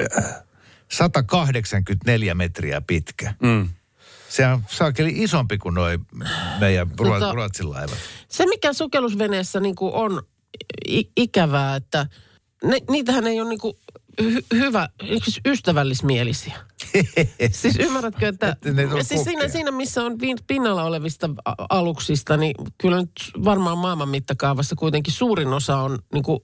184 metriä pitkä. Mm. Sehän on saakeli isompi kuin noi meidän Tota- Ruo- Ruotsin laivat. Se, mikä sukellusveneessä niin kuin on i- ikävää, että ne, niitähän ei ole niin kuin hy- hyvä, siis ystävällismielisiä. siis ymmärrätkö, että tule siis siinä, siinä, missä on pin- pinnalla olevista aluksista, niin kyllä nyt varmaan maailman mittakaavassa kuitenkin suurin osa on niin kuin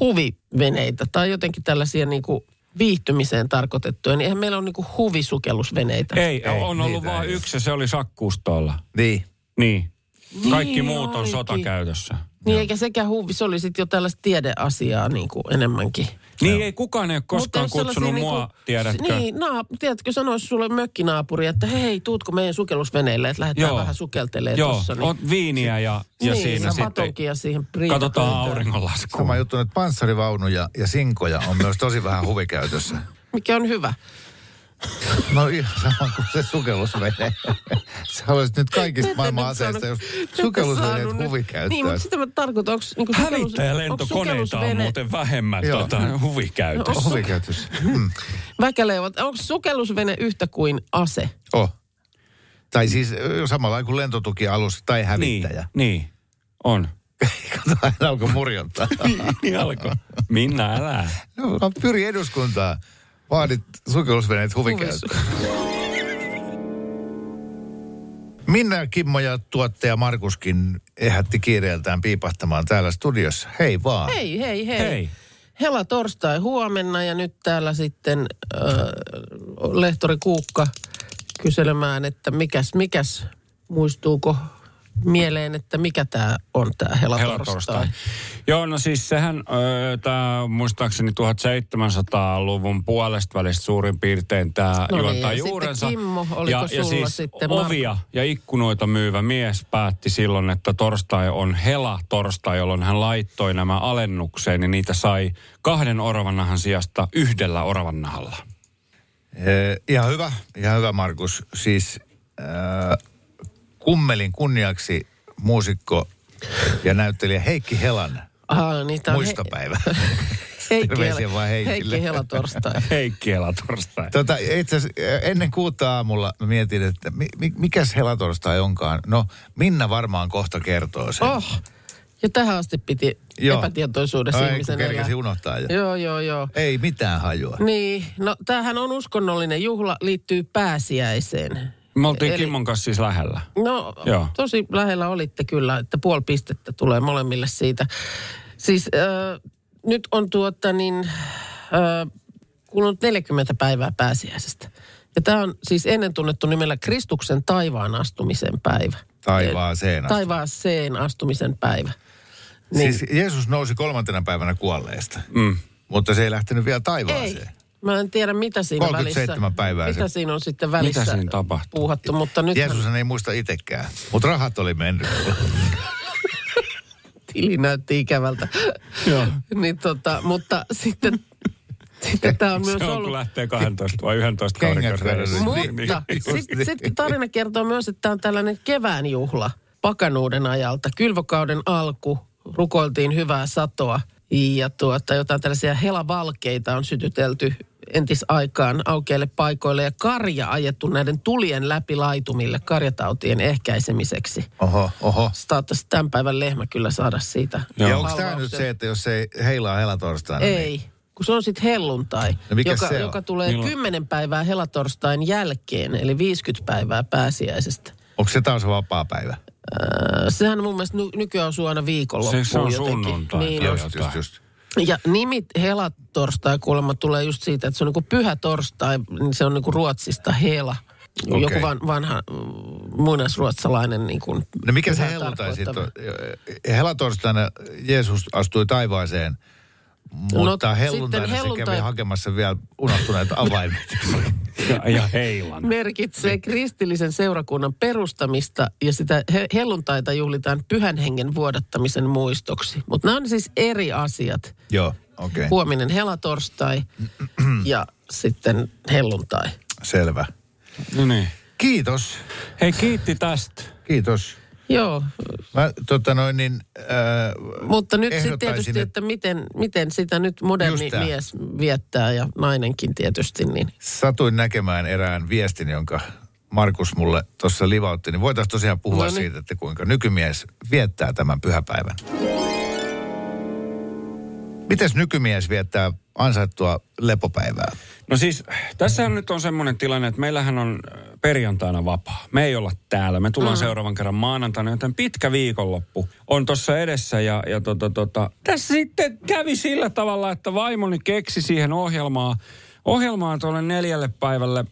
huviveneitä tai jotenkin tällaisia niin kuin viihtymiseen tarkoitettuja. Niin eihän meillä ole niin kuin huvisukellusveneitä. Ei, Ei, on ollut vain yksi ja se oli sakkuustolla. Niin. Niin. Kaikki Niin muut on sotakäytössä. Niin eikä sekään huvi, se oli sitten jo tällaista tiedeasiaa niin kuin enemmänkin. Niin ei kukaan ei ole koskaan kutsunut niinku- mua, tiedätkö? Niin, naap, tiedätkö, sanoisi sulle mökkinaapuri, että hei, tuutko meidän sukellusveneelle, että lähdetään Joo. vähän sukeltelee Joo, tuossa. on viiniä ja, ja niin, siinä ja sitten patonkia siihen katsotaan auringonlaskua. Sama juttu, että panssarivaunuja ja sinkoja on myös tosi vähän huvikäytössä. Mikä on hyvä. No ihan sama kuin se sukellusvene. Sä haluaisit nyt kaikista maailman aseista, jos sukellusveneet huvikäyttöön. Niin, mutta sitä mä tarkoitan, onko niinku Hävittäjälentokoneita on muuten vähemmän Joo. tota, huvikäytössä. Onko- Huvikäytössä. Hmm. Väkäleuvat, onko sukellusvene yhtä kuin ase? Oh. Tai siis samalla kuin lentotukialus tai hävittäjä. Niin, niin, on. Kato, aina alkoi murjottaa. Niin alkoi. Minna, älä. no, pyri eduskuntaan. Vaadit sukellusveneet huvikäyttöön. Minna ja Kimmo ja tuottaja Markuskin ehätti kiireeltään piipahtamaan täällä studiossa. Hei vaan. Hei, hei, hei. Hei. Hela torstai huomenna ja nyt täällä sitten äh, lehtori Kuukka kyselemään, että mikäs, mikäs muistuuko mieleen, että mikä tämä on tämä Hela, Helatorstai. torstai. Joo, no siis sehän, tämä muistaakseni 1700-luvun puolesta välistä suurin piirtein tämä No niin, juontaa ja sitten juurensa. Kimmo, oliko ja, ja sulla siis sitten ovia ja ikkunoita myyvä mies päätti silloin, että torstai on hela-torstai, jolloin hän laittoi nämä alennukseen, niin niitä sai kahden oravannahan sijasta yhdellä oravannahalla. Eh, ihan hyvä, ihan hyvä Markus. Siis äh, kummelin kunniaksi muusikko ja näyttelijä Heikki Helan Aha, niin tää on muistopäivä. Heikki, Terveisiä vaan Heikille. Heikki Hela torstai. Heikki hela-torstai. Tota, itse ennen kuutta aamulla mä mietin, että mi, mi, mikäs helatorstai onkaan. No, Minna varmaan kohta kertoo sen. Oh, ja tähän asti piti Joo. epätietoisuudessa Ai, ihmisen elää. unohtaa jo. Joo, joo, joo. Ei mitään hajua. Niin, no tämähän on uskonnollinen juhla, liittyy pääsiäiseen. Me oltiin Eli- Kimmon kanssa siis lähellä. No, Joo. tosi lähellä olitte kyllä, että puoli pistettä tulee molemmille siitä. Siis äh, nyt on tuota niin, äh, kulunut 40 päivää pääsiäisestä. Ja tämä on siis ennen tunnettu nimellä Kristuksen taivaan astumisen päivä. Taivaaseen asti. Taivaaseen astumisen päivä. Niin. Siis Jeesus nousi kolmantena päivänä kuolleesta. Mm. Mutta se ei lähtenyt vielä Ei. Mä en tiedä, mitä siinä 37 välissä... päivää Mitä se- siinä on sitten välissä Mitä siinä tapahtuu? puuhattu, mutta nyt Jeesus ei muista itsekään. Mutta rahat oli mennyt. tili näytti ikävältä. Joo. niin tota, mutta sitten, sitten tämä on myös Se on, kun ollut... lähtee 12 vai 11 kauden. Mutta Niin, sitten niin. sit tarina kertoo myös, että tämä on tällainen kevään juhla pakanuuden ajalta. Kylvokauden alku, rukoiltiin hyvää satoa ja tuota, jotain tällaisia helavalkeita on sytytelty entisaikaan aukeille paikoille ja karja ajettu näiden tulien läpi laitumille karjatautien ehkäisemiseksi. Oho, oho. Saattaisi tämän päivän lehmä kyllä saada siitä. Ja onko tämä nyt se, että jos ei heilaa helatorstaina? Niin Ei, kun se on sitten helluntai, No mikä joka, se on? joka tulee Milloin? 10 päivää helatorstain jälkeen, eli 50 päivää pääsiäisestä. onko se taas vapaa päivä? Öö, sehän mun mielestä ny- nykyään osuu aina viikonloppuun Se- se on jotenkin. sunnuntai. Niin, Joo, just. just, just. Ja nimi helatorstai kuulemma tulee just siitä, että se on niinku pyhä torstai, niin se on niinku ruotsista hela. Okei. Joku van, vanha muinaisruotsalainen niin kuin No mikä se helluntai sitten on? Helatorstaina Jeesus astui taivaaseen, mutta No, helluntaina sitten se kävi helluntai- hakemassa vielä unohtuneet avaimet. Ja, ja heilan. merkitsee kristillisen seurakunnan perustamista ja sitä he- helluntaita juhlitaan pyhän hengen vuodattamisen muistoksi. Mutta nämä on siis eri asiat. Joo, okei. Okay. Huominen helatorstai ja sitten helluntai. Selvä. No niin. Kiitos. Hei, kiitti tästä. Kiitos. Joo, Mä tota noin niin... Äh, mutta nyt sitten tietysti, että miten, miten sitä nyt moderni mies viettää ja nainenkin tietysti, niin Satuin näkemään erään viestin, jonka Markus mulle tuossa livautti, niin voitaisiin tosiaan puhua No niin. siitä, että kuinka nykymies viettää tämän pyhäpäivän. Mites nykymies viettää ansaittua lepopäivää? No siis, tässä nyt on semmoinen tilanne, että meillähän on äh, perjantaina vapaa. Me ei olla täällä. Me tullaan mm. seuraavan kerran maanantaina, joten pitkä viikonloppu on tuossa edessä. Ja, ja tota, tota, tässä sitten kävi sillä tavalla, että vaimoni keksi siihen ohjelmaa, ohjelmaan tuolle neljälle päivälle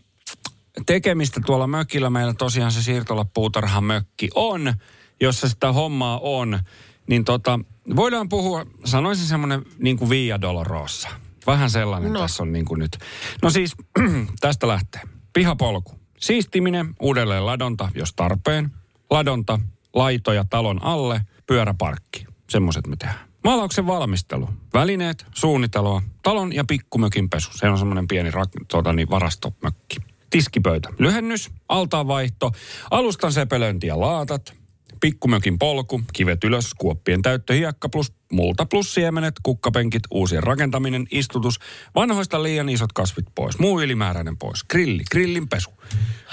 tekemistä tuolla mökillä. Meillä tosiaan se siirtolapuutarhan mökki on, jossa sitä hommaa on. Niin tota, voidaan puhua, sanoisin semmoinen niin kuin Via Dolorosa. Vähän sellainen no. tässä on niin kuin nyt. No siis, tästä lähtee. Pihapolku. Siistiminen, uudelleen ladonta, jos tarpeen. Ladonta, laitoja talon alle, pyöräparkki. Semmoiset me tehdään. Maalauksen valmistelu. Välineet, suunnitelua, talon ja pikkumökin pesu. Se on semmoinen pieni rak- tuota, niin varastomökki. Tiskipöytä. Lyhennys, altaanvaihto, alustan sepelöinti ja laatat, pikkumökin polku, kivet ylös, kuoppien täyttö, hiekka plus multa plus siemenet, kukkapenkit, uusien rakentaminen, istutus, vanhoista liian isot kasvit pois, muu ylimääräinen pois, grilli, grillin pesu,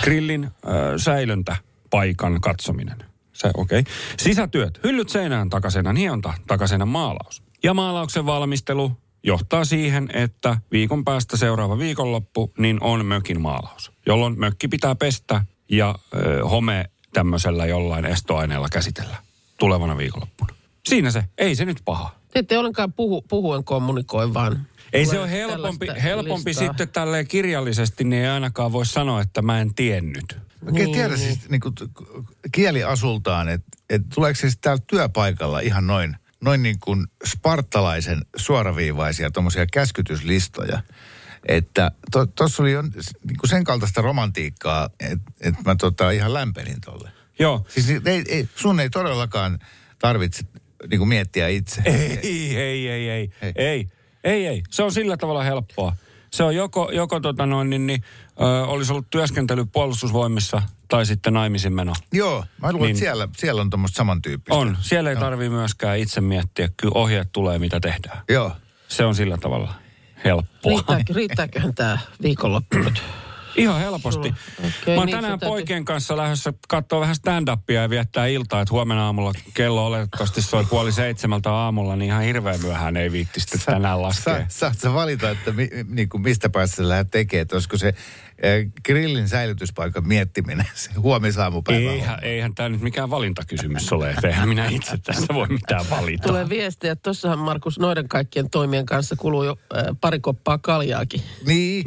grillin äh, säilöntä, paikan katsominen. Se, okei. Okay. Sisätyöt, hyllyt seinään, takaseinän hionta, takaseinän maalaus. Ja maalauksen valmistelu johtaa siihen, että viikon päästä seuraava viikonloppu, niin on mökin maalaus, jolloin mökki pitää pestä ja ö, home tämmöisellä jollain estoaineella käsitellä tulevana viikonloppuna. Siinä se, ei se nyt paha. Te ette ollenkaan puhu, puhuen kommunikoi, vaan... Ei se ole helpompi, helpompi listaa. sitten tälleen kirjallisesti, niin ei ainakaan voi sanoa, että mä en tiennyt. Mä en tiedä siis niin kuin, kieliasultaan, että et tuleeko se siis täällä työpaikalla ihan noin, noin niin kuin spartalaisen suoraviivaisia tuommoisia käskytyslistoja. Että tuossa to, oli jo niin kuin sen kaltaista romantiikkaa, että et mä tota ihan lämpenin tolle. Joo. Siis ei, ei, sun ei todellakaan tarvitse niin kuin miettiä itse. Ei, ei, ei, ei, ei, ei, ei, ei. Se on sillä tavalla helppoa. Se on joko, joko tota noin, niin, niin, ö, olisi ollut työskentely puolustusvoimissa tai sitten naimisiin meno. Joo, mä luulen, Niin. että siellä, siellä on tuommoista samantyyppistä. On. Siellä ei tarvii myöskään itse miettiä. Kyllä ohjeet tulee, mitä tehdään. Joo. Se on sillä tavalla helppoa. Riittääkö, riittääköhän tämä viikonloppu nyt? Ihan helposti. Okei, Mä oon niin tänään poikien kanssa lähdössä katsoa vähän stand-upia ja viettää iltaa, että huomenna aamulla kello oletettavasti soi puoli seitsemältä aamulla, niin ihan hirveän myöhään ei viitti sitten tänään laskea. Sa, saat sä valita, että mi, niin kuin mistä päästä sä lähdet tekemään, että olisiko se grillin säilytyspaikan miettiminen se huomisaamupäivä. Eihän, eihän tämä nyt mikään valintakysymys ole, että eihän minä itse tästä voi mitään valita. Tulee viestiä, että tossahan Markus noiden kaikkien toimien kanssa kuluu jo äh, pari koppaa kaljaakin. Niin,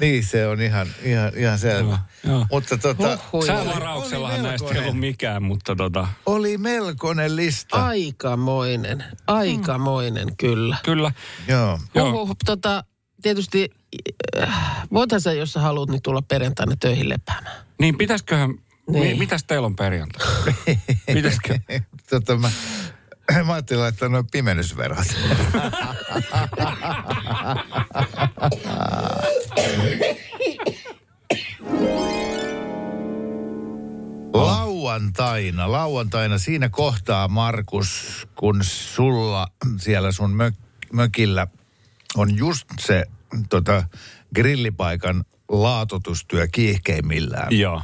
niin se on ihan, ihan, ihan selvä. joo. Mutta tota, Huhhui. Säävarauksellahan näistä ei ollut mikään, mutta tota, oli melkoinen lista. Aikamoinen, aikamoinen kyllä. kyllä. Joo. Joo. Uhuh, tota, tietysti, äh, voithan sä, jos sä haluat, niin tulla perjantaina töihin lepäämään. Niin pitäisiköhän, Niin. mi, mitäs teillä on perjantai? Pitäisikö? tota, mä, mä ajattelin laittaa noin pimennysverrat. Lauantaina, lauantaina siinä kohtaa, Markus, kun sulla siellä sun mök, mökillä on just se tota, grillipaikan laatotustyö kiihkeimmillään Joo.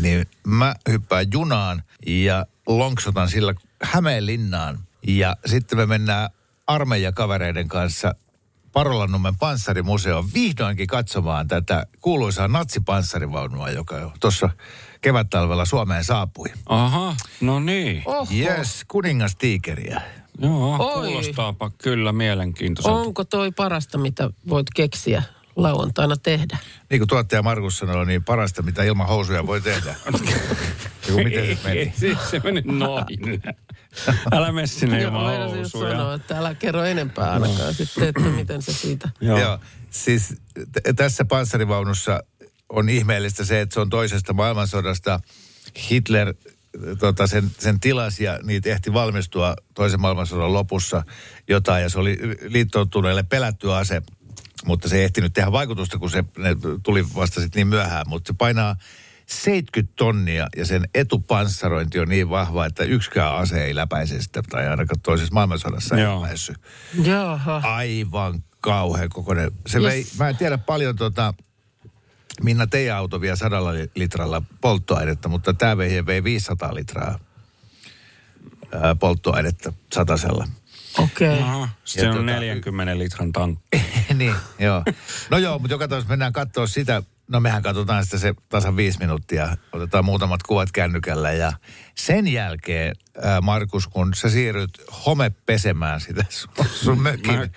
niin mä hyppään junaan ja lonksotan sillä Hämeenlinnaan. Ja sitten me mennään armeijakavereiden kanssa Parolanummen panssarimuseoon vihdoinkin katsomaan tätä kuuluisaa natsipanssarivaunua, joka tuossa kevättalvella Suomeen saapui. Aha, no niin. Yes, kuningastiikeriä. Joo, Oi. kuulostaapa kyllä mielenkiintoiselta. onko toi parasta, mitä voit keksiä lauantaina tehdä? Niin kuin tuottaja Markus sanoi, niin parasta, mitä ilman housuja voi tehdä. Joku, miten se meni? Ei, se, se meni noin. Älä mene sinne Joo, ilman housuja. sanoa, että älä kerro enempää ainakaan sitten, että miten se siitä... Joo. Joo. Siis t- tässä panssarivaunussa on ihmeellistä se, että se on toisesta maailmansodasta. Hitler tota, sen, sen tilasi ja niitä ehti valmistua toisen maailmansodan lopussa jotain. Ja se oli liittoutuneille pelätty ase, mutta se ei ehtinyt tehdä vaikutusta, kun se ne tuli vasta sitten niin myöhään. Mutta se painaa 70 tonnia ja sen etupanssarointi on niin vahva, että yksikään ase ei läpäise sitä, tai ainakaan toisessa maailmansodassa ei Joo. läpäissyt Jaha. aivan kauhean kokoinen. Se Yes. vei, mä en tiedä paljon tota, Minna, teidän auto vie sadalla li- litralla polttoainetta, mutta tämä vehje vei 500 litraa ää, polttoainetta satasella. Okei. Okay. Aha, se on tota- 40 litran tankki. niin, joo. No joo, mutta joka tapauksessa mennään katsoa sitä. No mehän katsotaan sitä se tasan viisi minuuttia. Otetaan muutamat kuvat kännykällä ja sen jälkeen, ää, Markus, kun sä siirryt homepesemään sitä sun, sun mökin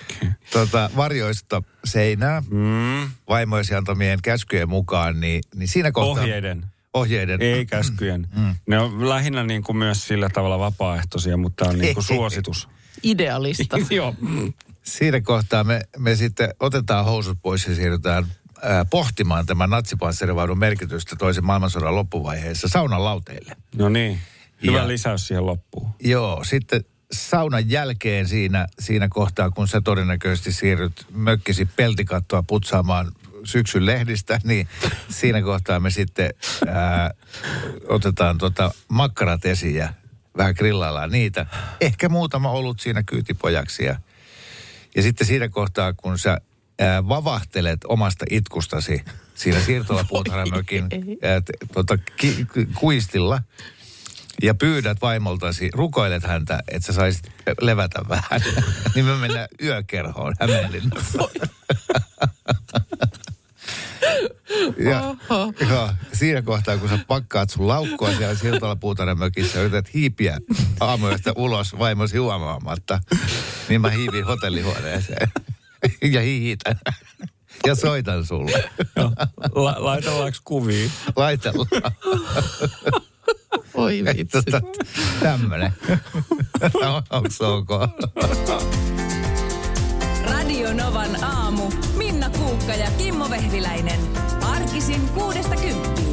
tota, varjoista seinää Mm. vaimoisi antamien käskyjen mukaan, niin, niin siinä kohtaa... Ohjeiden. Ohjeiden. Ei käskyjen. Mm. Ne on lähinnä niin kuin myös sillä tavalla vapaaehtoisia, mutta on niin kuin suositus. Idealista. Joo. Siinä kohtaa me, me sitten otetaan housut pois ja siirrytään ää, pohtimaan tämän natsipanssarivaunun merkitystä toisen maailmansodan loppuvaiheessa saunan lauteille. No niin. Hyvä Ja- lisäys siihen loppuun. Joo, sitten saunan jälkeen siinä, siinä kohtaa, kun sä todennäköisesti siirryt mökkisi peltikattoa putsaamaan syksyn lehdistä, niin siinä kohtaa me sitten ää, otetaan tota makkarat esiin ja vähän grillaillaan niitä. Ehkä muutama olut siinä kyytipojaksi ja, ja sitten siinä kohtaa, kun sä ää, vavahtelet omasta itkustasi siinä siirtolapuutarhamökin ää, t- tota, ki, kuistilla, ja pyydät vaimoltasi, rukoilet häntä, että sä saisit levätä vähän, niin me mennään yökerhoon Hämeenlinnassa. ja, ja, siinä kohtaa, kun sä pakkaat sun laukkua siellä Siltala puutarhan mökissä, yrität hiipiä aamuyöstä ulos vaimosi huomaamatta, niin mä hiivin hotellihuoneeseen ja hiihitän ja soitan sulle. La- laitellaanko kuvia? Laitellaan. Oi vitsi. Tota, tämmönen. Onko se ok? Radio Novan aamu. Minna Kuukka ja Kimmo Vehviläinen. Arkisin kuudesta kymppiin.